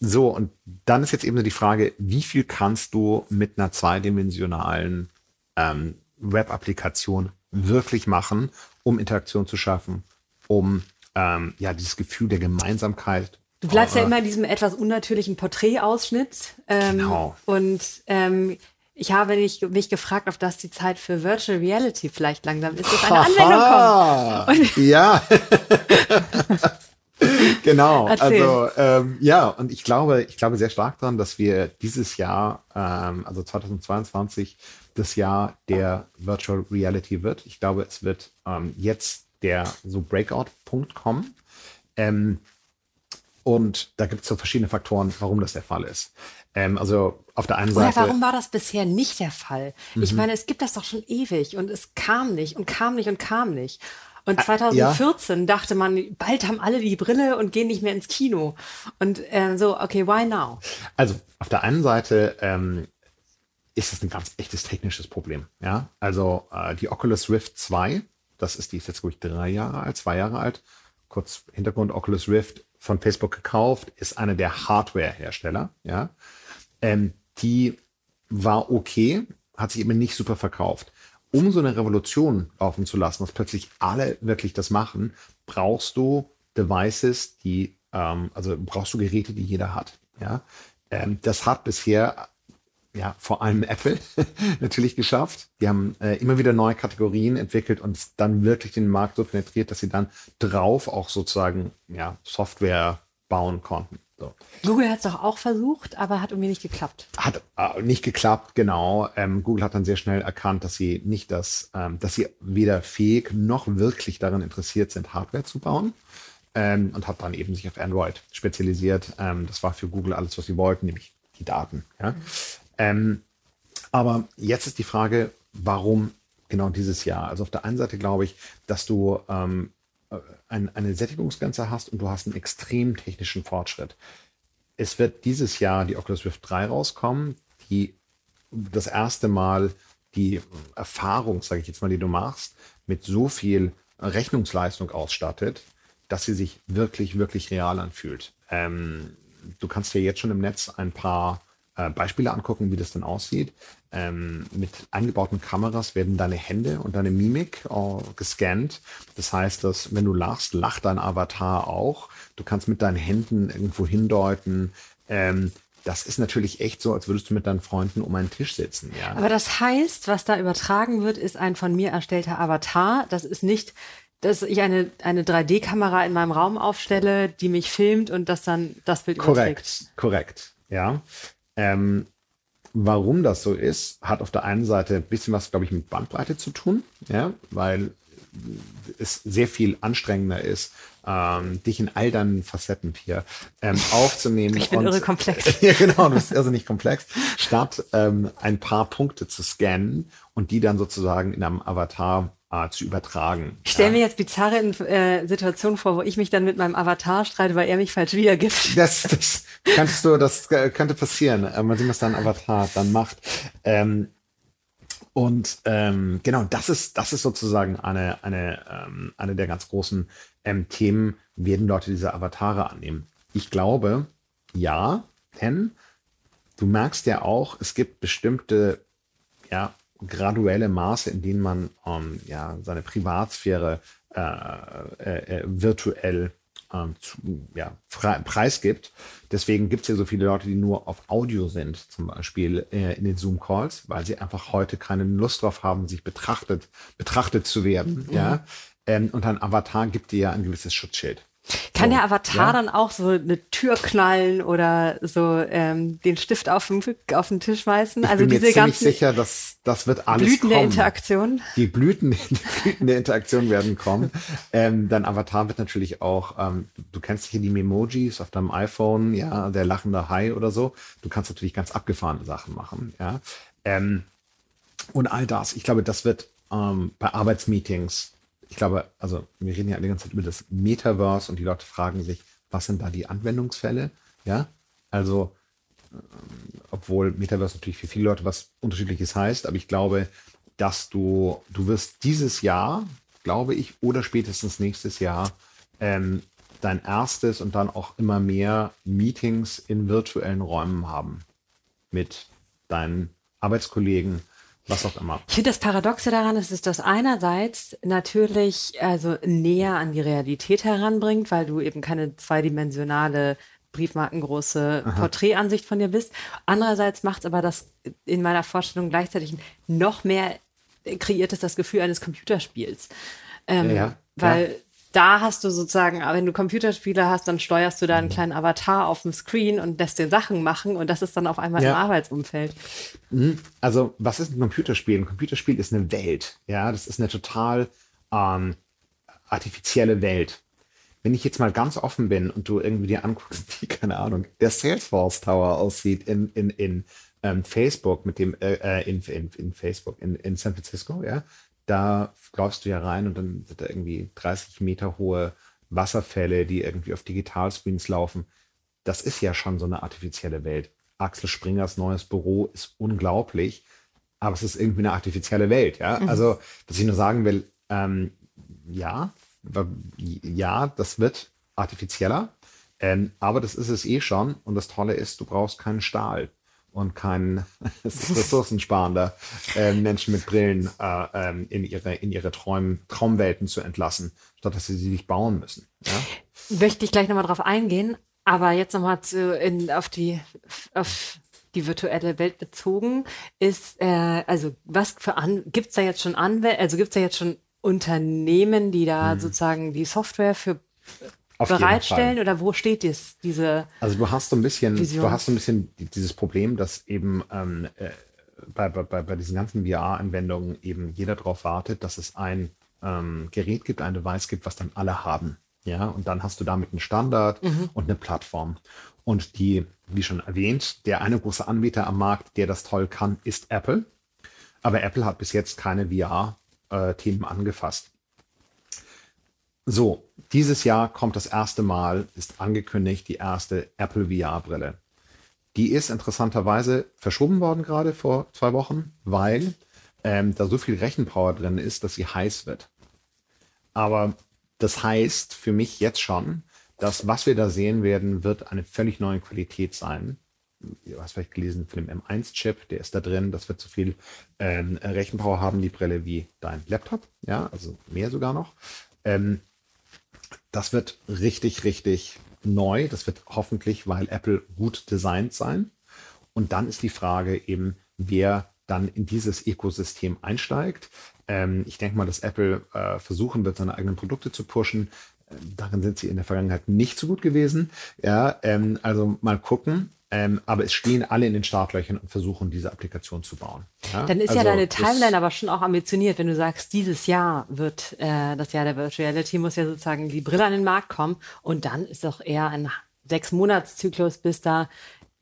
So, und dann ist jetzt eben so die Frage, wie viel kannst du mit einer zweidimensionalen ähm, Web-Applikation wirklich machen, um Interaktion zu schaffen, um ähm, ja dieses Gefühl der Gemeinsamkeit Du bleibst ja immer in diesem etwas unnatürlichen Porträtausschnitt. Ähm, genau. Und ähm, ich habe mich, mich gefragt, ob das die Zeit für Virtual Reality vielleicht langsam ist, dass eine Anwendung kommt. ja. genau. Erzähl. Also ähm, ja, und ich glaube, ich glaube sehr stark daran, dass wir dieses Jahr, ähm, also 2022, das Jahr der Virtual Reality wird. Ich glaube, es wird ähm, jetzt der so Breakout-Punkt kommen. Ähm, und da gibt es so verschiedene Faktoren, warum das der Fall ist. Ähm, also auf der einen Seite. Oder warum war das bisher nicht der Fall? Mhm. Ich meine, es gibt das doch schon ewig und es kam nicht und kam nicht und kam nicht. Und 2014 ah, ja. dachte man, bald haben alle die Brille und gehen nicht mehr ins Kino. Und äh, so, okay, why now? Also auf der einen Seite ähm, ist das ein ganz echtes technisches Problem. Ja, also äh, die Oculus Rift 2, das ist die ist jetzt glaube ich drei Jahre alt, zwei Jahre alt. Kurz Hintergrund: Oculus Rift von Facebook gekauft, ist einer der Hardware-Hersteller, ja. Ähm, die war okay, hat sich eben nicht super verkauft. Um so eine Revolution laufen zu lassen, dass plötzlich alle wirklich das machen, brauchst du Devices, die, ähm, also brauchst du Geräte, die jeder hat. Ja, ähm, das hat bisher ja, vor allem Apple natürlich geschafft. Die haben äh, immer wieder neue Kategorien entwickelt und dann wirklich den Markt so penetriert, dass sie dann drauf auch sozusagen ja, Software bauen konnten. So. Google hat es doch auch versucht, aber hat irgendwie nicht geklappt. Hat äh, nicht geklappt, genau. Ähm, Google hat dann sehr schnell erkannt, dass sie nicht das, ähm, dass sie weder fähig noch wirklich daran interessiert sind, Hardware zu bauen. Ähm, und hat dann eben sich auf Android spezialisiert. Ähm, das war für Google alles, was sie wollten, nämlich die Daten. Ja? Mhm. Aber jetzt ist die Frage, warum genau dieses Jahr? Also auf der einen Seite glaube ich, dass du ähm, äh, ein, eine Sättigungsgrenze hast und du hast einen extrem technischen Fortschritt. Es wird dieses Jahr die Oculus Rift 3 rauskommen, die das erste Mal die Erfahrung, sage ich jetzt mal, die du machst, mit so viel Rechnungsleistung ausstattet, dass sie sich wirklich, wirklich real anfühlt. Ähm, du kannst dir jetzt schon im Netz ein paar äh, Beispiele angucken, wie das dann aussieht. Ähm, mit eingebauten Kameras werden deine Hände und deine Mimik äh, gescannt. Das heißt, dass wenn du lachst, lacht dein Avatar auch. Du kannst mit deinen Händen irgendwo hindeuten. Ähm, das ist natürlich echt so, als würdest du mit deinen Freunden um einen Tisch sitzen. Ja? Aber das heißt, was da übertragen wird, ist ein von mir erstellter Avatar. Das ist nicht dass ich eine, eine 3D-Kamera in meinem Raum aufstelle, die mich filmt und das dann das Bild korrekt, überträgt. Korrekt, korrekt. Ja. Ähm, warum das so ist, hat auf der einen Seite ein bisschen was, glaube ich, mit Bandbreite zu tun, ja, weil es sehr viel anstrengender ist, ähm, dich in all deinen Facetten hier ähm, aufzunehmen. Ich bin und, irre komplex. ja, genau, du bist also nicht komplex. Statt ähm, ein paar Punkte zu scannen und die dann sozusagen in einem Avatar äh, zu übertragen. Ich stelle ja. mir jetzt bizarre äh, Situationen vor, wo ich mich dann mit meinem Avatar streite, weil er mich falsch wiedergibt. Das, das könntest du, das könnte passieren. Äh, mal sehen, was dein Avatar dann macht. Ähm, und ähm, genau, das ist, das ist sozusagen eine, eine, ähm, eine der ganz großen ähm, Themen, werden Leute diese Avatare annehmen. Ich glaube, ja, denn du merkst ja auch, es gibt bestimmte ja, graduelle Maße, in denen man ähm, ja, seine Privatsphäre äh, äh, äh virtuell ähm, zu, ja, preisgibt. Deswegen gibt es ja so viele Leute, die nur auf Audio sind, zum Beispiel äh, in den Zoom-Calls, weil sie einfach heute keine Lust drauf haben, sich betrachtet, betrachtet zu werden. Mhm. Ja? Ähm, und ein Avatar gibt dir ja ein gewisses Schutzschild. Kann so, der Avatar ja? dann auch so eine Tür knallen oder so ähm, den Stift auf den, auf den Tisch schmeißen? Ich also bin diese mir ziemlich sicher, dass das wird alles Blüten kommen. der Interaktion. Die Blüten, die Blüten der Interaktion werden kommen. ähm, dein Avatar wird natürlich auch, ähm, du kennst hier die Memojis auf deinem iPhone, ja, der lachende Hai oder so. Du kannst natürlich ganz abgefahrene Sachen machen, ja. Ähm, und all das, ich glaube, das wird ähm, bei Arbeitsmeetings ich glaube, also wir reden ja die ganze Zeit über das Metaverse und die Leute fragen sich, was sind da die Anwendungsfälle? Ja, also ähm, obwohl Metaverse natürlich für viele Leute was Unterschiedliches heißt, aber ich glaube, dass du, du wirst dieses Jahr, glaube ich, oder spätestens nächstes Jahr ähm, dein erstes und dann auch immer mehr Meetings in virtuellen Räumen haben mit deinen Arbeitskollegen, was auch immer. Ich finde das Paradoxe daran ist, dass das einerseits natürlich also näher an die Realität heranbringt, weil du eben keine zweidimensionale briefmarkengroße Aha. Porträtansicht von dir bist. Andererseits macht es aber das in meiner Vorstellung gleichzeitig noch mehr kreiert es das Gefühl eines Computerspiels. Ähm, ja, weil ja da hast du sozusagen, wenn du Computerspiele hast, dann steuerst du da einen kleinen Avatar auf dem Screen und lässt dir Sachen machen und das ist dann auf einmal ja. im Arbeitsumfeld. Mhm. Also, was ist ein Computerspiel? Ein Computerspiel ist eine Welt. Ja, das ist eine total ähm, artifizielle Welt. Wenn ich jetzt mal ganz offen bin und du irgendwie dir anguckst, wie, keine Ahnung, der Salesforce Tower aussieht in, in, in ähm, Facebook mit dem, äh, äh in, in, in Facebook, in, in San Francisco, ja, da läufst du ja rein und dann sind da irgendwie 30 Meter hohe Wasserfälle, die irgendwie auf Digitalscreens laufen. Das ist ja schon so eine artifizielle Welt. Axel Springers neues Büro ist unglaublich, aber es ist irgendwie eine artifizielle Welt. Ja, mhm. also was ich nur sagen will, ähm, ja, ja, das wird artifizieller, ähm, aber das ist es eh schon. Und das Tolle ist, du brauchst keinen Stahl und kein ressourcensparender äh, Menschen mit Brillen äh, ähm, in ihre, in ihre Traum, Traumwelten zu entlassen, statt dass sie sie nicht bauen müssen. Ja? Möchte ich gleich nochmal drauf eingehen, aber jetzt nochmal zu, in, auf die, auf die virtuelle Welt bezogen ist, äh, also was für an, gibt's da jetzt schon Anwälte, also gibt's da jetzt schon Unternehmen, die da hm. sozusagen die Software für auf bereitstellen oder wo steht dies, diese Also du hast so ein bisschen, Vision? du hast so ein bisschen dieses Problem, dass eben ähm, äh, bei, bei, bei diesen ganzen VR-Anwendungen eben jeder darauf wartet, dass es ein ähm, Gerät gibt, ein Device gibt, was dann alle haben. Ja, und dann hast du damit einen Standard mhm. und eine Plattform. Und die, wie schon erwähnt, der eine große Anbieter am Markt, der das toll kann, ist Apple. Aber Apple hat bis jetzt keine VR-Themen äh, angefasst. So, dieses Jahr kommt das erste Mal, ist angekündigt, die erste Apple VR-Brille. Die ist interessanterweise verschoben worden gerade vor zwei Wochen, weil ähm, da so viel Rechenpower drin ist, dass sie heiß wird. Aber das heißt für mich jetzt schon, dass was wir da sehen werden, wird eine völlig neue Qualität sein. Du hast vielleicht gelesen von dem M1-Chip, der ist da drin. Das wird so viel ähm, Rechenpower haben, die Brille, wie dein Laptop. Ja, also mehr sogar noch. Ähm, das wird richtig, richtig neu. Das wird hoffentlich, weil Apple gut designt sein. Und dann ist die Frage eben, wer dann in dieses Ökosystem einsteigt. Ähm, ich denke mal, dass Apple äh, versuchen wird, seine eigenen Produkte zu pushen. Ähm, darin sind sie in der Vergangenheit nicht so gut gewesen. Ja, ähm, also mal gucken. Ähm, aber es stehen alle in den Startlöchern und versuchen, diese Applikation zu bauen. Ja? Dann ist also ja deine Timeline aber schon auch ambitioniert, wenn du sagst, dieses Jahr wird äh, das Jahr der Virtual Reality, muss ja sozusagen die Brille an den Markt kommen und dann ist doch eher ein sechs Monatszyklus, bis da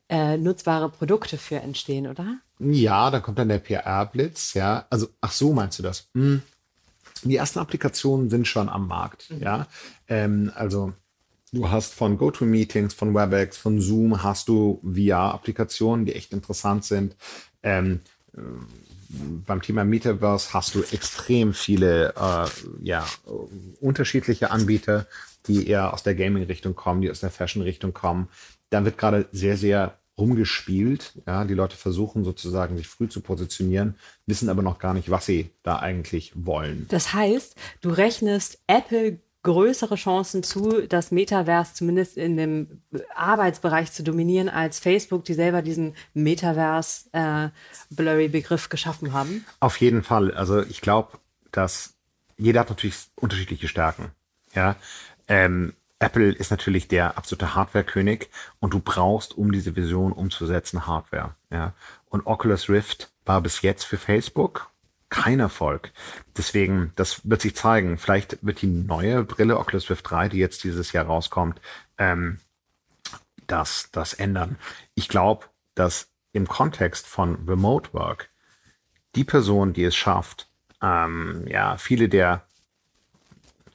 äh, nutzbare Produkte für entstehen, oder? Ja, dann kommt dann der PR-Blitz, ja. Also, ach so, meinst du das? Hm. Die ersten Applikationen sind schon am Markt, mhm. ja. Ähm, also Du hast von GoToMeetings, von WebEx, von Zoom hast du VR-Applikationen, die echt interessant sind. Ähm, äh, beim Thema Metaverse hast du extrem viele äh, ja, unterschiedliche Anbieter, die eher aus der Gaming-Richtung kommen, die aus der Fashion-Richtung kommen. Da wird gerade sehr, sehr rumgespielt. Ja, die Leute versuchen sozusagen, sich früh zu positionieren, wissen aber noch gar nicht, was sie da eigentlich wollen. Das heißt, du rechnest Apple größere Chancen zu, das Metaverse zumindest in dem Arbeitsbereich zu dominieren, als Facebook, die selber diesen Metaverse-Blurry-Begriff äh, geschaffen haben? Auf jeden Fall. Also ich glaube, dass jeder hat natürlich unterschiedliche Stärken. Ja, ähm, Apple ist natürlich der absolute Hardware-König und du brauchst, um diese Vision umzusetzen, Hardware. Ja, und Oculus Rift war bis jetzt für Facebook kein Erfolg. Deswegen, das wird sich zeigen. Vielleicht wird die neue Brille Oculus Rift 3, die jetzt dieses Jahr rauskommt, ähm, das, das ändern. Ich glaube, dass im Kontext von Remote Work die Person, die es schafft, ähm, ja, viele der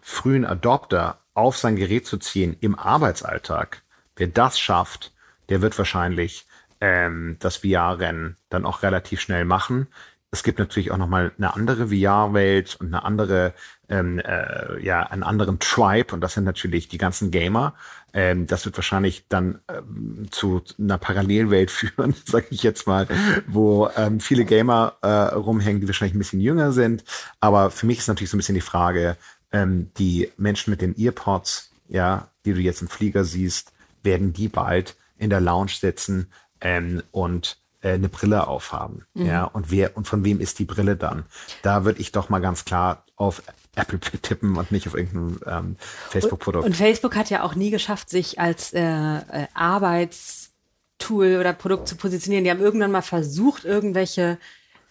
frühen Adopter auf sein Gerät zu ziehen im Arbeitsalltag, wer das schafft, der wird wahrscheinlich ähm, das VR-Rennen dann auch relativ schnell machen es gibt natürlich auch nochmal eine andere VR-Welt und eine andere, ähm, äh, ja, einen anderen Tribe und das sind natürlich die ganzen Gamer. Ähm, das wird wahrscheinlich dann ähm, zu einer Parallelwelt führen, sage ich jetzt mal, wo ähm, viele Gamer äh, rumhängen, die wahrscheinlich ein bisschen jünger sind. Aber für mich ist natürlich so ein bisschen die Frage, ähm, die Menschen mit den Earpods, ja, die du jetzt im Flieger siehst, werden die bald in der Lounge sitzen ähm, und eine Brille aufhaben. Mhm. Ja, und wer und von wem ist die Brille dann? Da würde ich doch mal ganz klar auf Apple tippen und nicht auf irgendein ähm, Facebook-Produkt. Und, und, Facebook hat ja auch nie geschafft, sich als äh, äh, Arbeitstool oder Produkt zu positionieren. Die haben irgendwann mal versucht, irgendwelche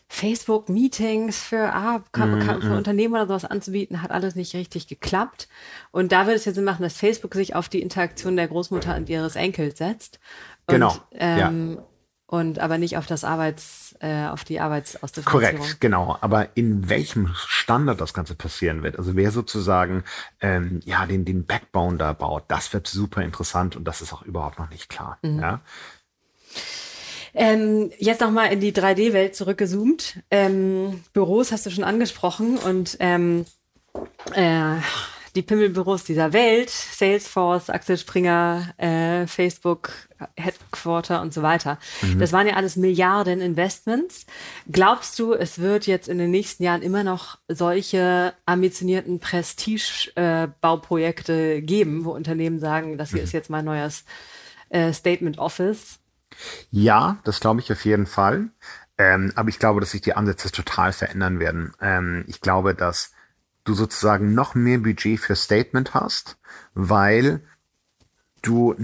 Facebook-Meetings für, ah, kann, kann, für mhm. Unternehmen oder sowas anzubieten, hat alles nicht richtig geklappt. Und da würde es ja Sinn machen, dass Facebook sich auf die Interaktion der Großmutter und ihres Enkels setzt. Und, genau. Ähm, ja und aber nicht auf das Arbeits, äh, auf die Arbeitsausdifferenzierung. Korrekt, genau. Aber in welchem Standard das Ganze passieren wird, also wer sozusagen ähm, ja den den Backbone da baut, das wird super interessant und das ist auch überhaupt noch nicht klar. Mhm. Ja. Ähm, jetzt nochmal in die 3D-Welt zurückgezoomt. Ähm, Büros hast du schon angesprochen und ähm, äh, die Pimmelbüros dieser Welt, Salesforce, Axel Springer, äh, Facebook, Headquarter und so weiter. Mhm. Das waren ja alles Milliarden Investments. Glaubst du, es wird jetzt in den nächsten Jahren immer noch solche ambitionierten Prestige-Bauprojekte äh, geben, wo Unternehmen sagen, das hier mhm. ist jetzt mein neues äh, Statement Office? Ja, das glaube ich auf jeden Fall. Ähm, aber ich glaube, dass sich die Ansätze total verändern werden. Ähm, ich glaube, dass du sozusagen noch mehr Budget für Statement hast, weil du,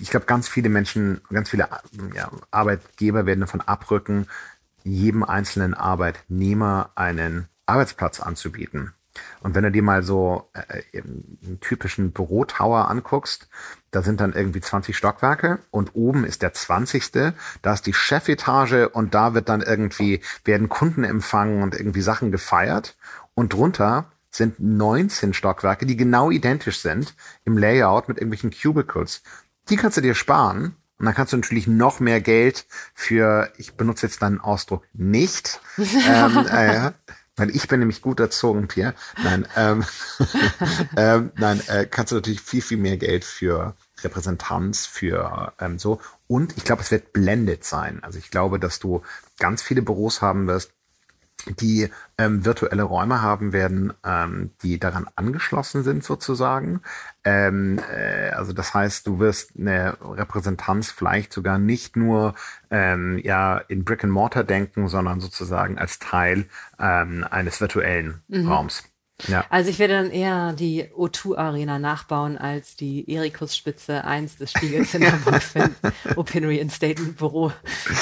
ich glaube, ganz viele Menschen, ganz viele ja, Arbeitgeber werden davon abrücken, jedem einzelnen Arbeitnehmer einen Arbeitsplatz anzubieten. Und wenn du dir mal so äh, einen typischen Bürotower anguckst, da sind dann irgendwie 20 Stockwerke und oben ist der 20. Da ist die Chefetage und da wird dann irgendwie, werden Kunden empfangen und irgendwie Sachen gefeiert. Und drunter sind 19 Stockwerke, die genau identisch sind im Layout mit irgendwelchen Cubicles. Die kannst du dir sparen und dann kannst du natürlich noch mehr Geld für, ich benutze jetzt deinen Ausdruck nicht, ähm, äh, weil ich bin nämlich gut erzogen, Pierre. Nein, ähm, ähm, nein, äh, kannst du natürlich viel, viel mehr Geld für Repräsentanz, für ähm, so. Und ich glaube, es wird blended sein. Also ich glaube, dass du ganz viele Büros haben wirst, die ähm, virtuelle Räume haben werden, ähm, die daran angeschlossen sind sozusagen. Ähm, äh, also das heißt, du wirst eine Repräsentanz vielleicht sogar nicht nur ähm, ja in Brick and Mortar denken, sondern sozusagen als Teil ähm, eines virtuellen mhm. Raums. Ja. Also ich werde dann eher die O2-Arena nachbauen als die Erikus-Spitze 1 des Spiegels in Hamburg für Opinory in State Büro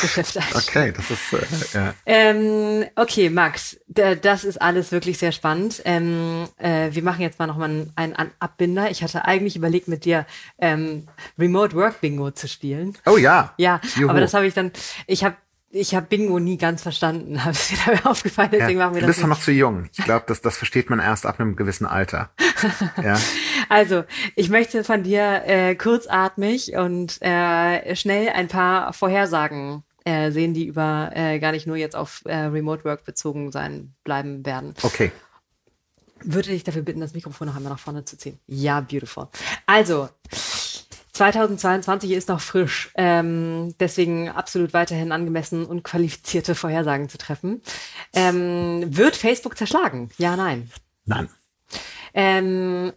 Geschäft Okay, das ist äh, ja. ähm, okay, Max, das ist alles wirklich sehr spannend. Ähm, äh, wir machen jetzt mal noch mal einen, einen Abbinder. Ich hatte eigentlich überlegt, mit dir ähm, Remote Work Bingo zu spielen. Oh ja. Ja, Juhu. aber das habe ich dann. Ich habe ich habe Bingo nie ganz verstanden, habe es mir dabei aufgefallen, deswegen ja, machen wir das. Du bist doch noch zu jung. Ich glaube, das, das versteht man erst ab einem gewissen Alter. ja. Also, ich möchte von dir äh, kurzatmig und äh, schnell ein paar Vorhersagen äh, sehen, die über äh, gar nicht nur jetzt auf äh, Remote Work bezogen sein bleiben werden. Okay. Würde dich dafür bitten, das Mikrofon noch einmal nach vorne zu ziehen. Ja, beautiful. Also, 2022 ist noch frisch, ähm, deswegen absolut weiterhin angemessen und qualifizierte Vorhersagen zu treffen. Ähm, wird Facebook zerschlagen? Ja, nein. Nein. Ähm,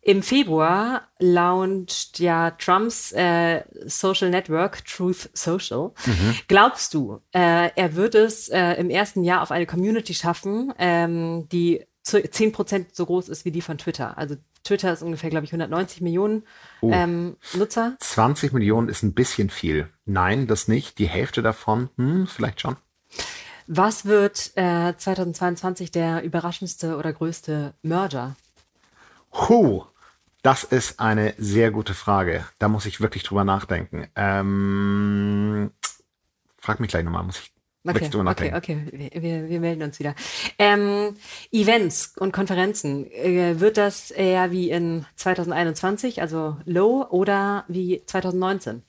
Im Februar launcht ja Trumps äh, Social Network Truth Social. Mhm. Glaubst du, äh, er wird es äh, im ersten Jahr auf eine Community schaffen, ähm, die zehn Prozent so groß ist wie die von Twitter? Also Twitter ist ungefähr, glaube ich, 190 Millionen oh. ähm, Nutzer. 20 Millionen ist ein bisschen viel. Nein, das nicht. Die Hälfte davon, hm, vielleicht schon. Was wird äh, 2022 der überraschendste oder größte Merger? Huh, das ist eine sehr gute Frage. Da muss ich wirklich drüber nachdenken. Ähm, frag mich gleich nochmal, muss ich Okay, okay, okay, wir, wir, melden uns wieder. Ähm, Events und Konferenzen, äh, wird das eher wie in 2021, also low, oder wie 2019?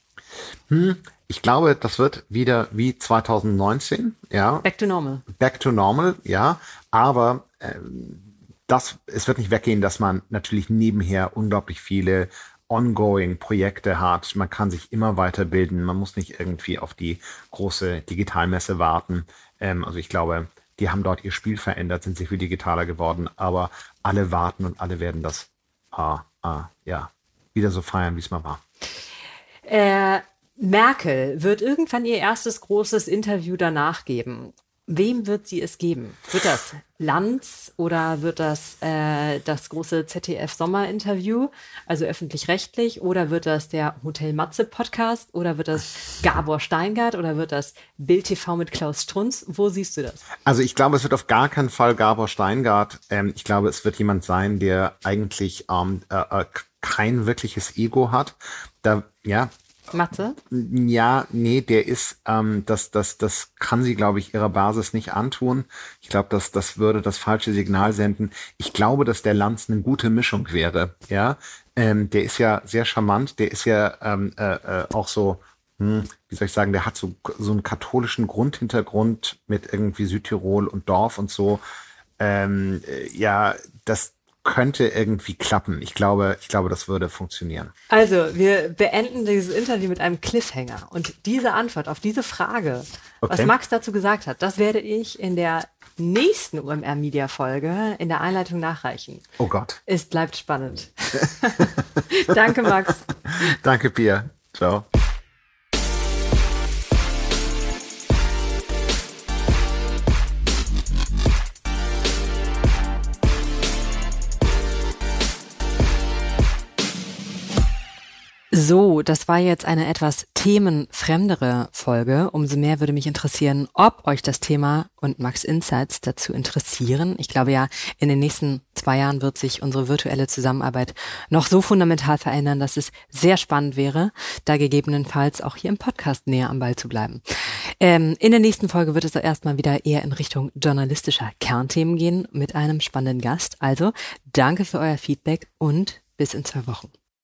Hm, ich glaube, das wird wieder wie 2019, ja. Back to normal. Back to normal, ja. Aber ähm, das, es wird nicht weggehen, dass man natürlich nebenher unglaublich viele ongoing Projekte hat. Man kann sich immer weiterbilden. Man muss nicht irgendwie auf die große Digitalmesse warten. Ähm, also ich glaube, die haben dort ihr Spiel verändert, sind sehr viel digitaler geworden, aber alle warten und alle werden das ah, ah, ja, wieder so feiern, wie es mal war. Äh, Merkel wird irgendwann ihr erstes großes Interview danach geben. Wem wird sie es geben? Wird das Lanz oder wird das äh, das große ZDF-Sommerinterview, also öffentlich-rechtlich, oder wird das der Hotel Matze-Podcast oder wird das Gabor Steingart oder wird das Bild TV mit Klaus Strunz? Wo siehst du das? Also ich glaube, es wird auf gar keinen Fall Gabor Steingart. Ähm, ich glaube, es wird jemand sein, der eigentlich ähm, äh, äh kein wirkliches Ego hat. Da, ja, Mathe? Ja, nee, der ist, ähm, das, das, das kann sie, glaube ich, ihrer Basis nicht antun. Ich glaube, das, das würde das falsche Signal senden. Ich glaube, dass der Lanz eine gute Mischung wäre. Ja, ähm, der ist ja sehr charmant. Der ist ja ähm, äh, äh, auch so, hm, wie soll ich sagen, der hat so so einen katholischen Grundhintergrund mit irgendwie Südtirol und Dorf und so. Ähm, äh, ja, das könnte irgendwie klappen. Ich glaube, ich glaube, das würde funktionieren. Also, wir beenden dieses Interview mit einem Cliffhanger. Und diese Antwort auf diese Frage, okay. was Max dazu gesagt hat, das werde ich in der nächsten UMR Media Folge in der Einleitung nachreichen. Oh Gott. Es bleibt spannend. Danke, Max. Danke, Pia. Ciao. So, das war jetzt eine etwas themenfremdere Folge. Umso mehr würde mich interessieren, ob euch das Thema und Max Insights dazu interessieren. Ich glaube ja, in den nächsten zwei Jahren wird sich unsere virtuelle Zusammenarbeit noch so fundamental verändern, dass es sehr spannend wäre, da gegebenenfalls auch hier im Podcast näher am Ball zu bleiben. Ähm, in der nächsten Folge wird es erstmal wieder eher in Richtung journalistischer Kernthemen gehen mit einem spannenden Gast. Also danke für euer Feedback und bis in zwei Wochen.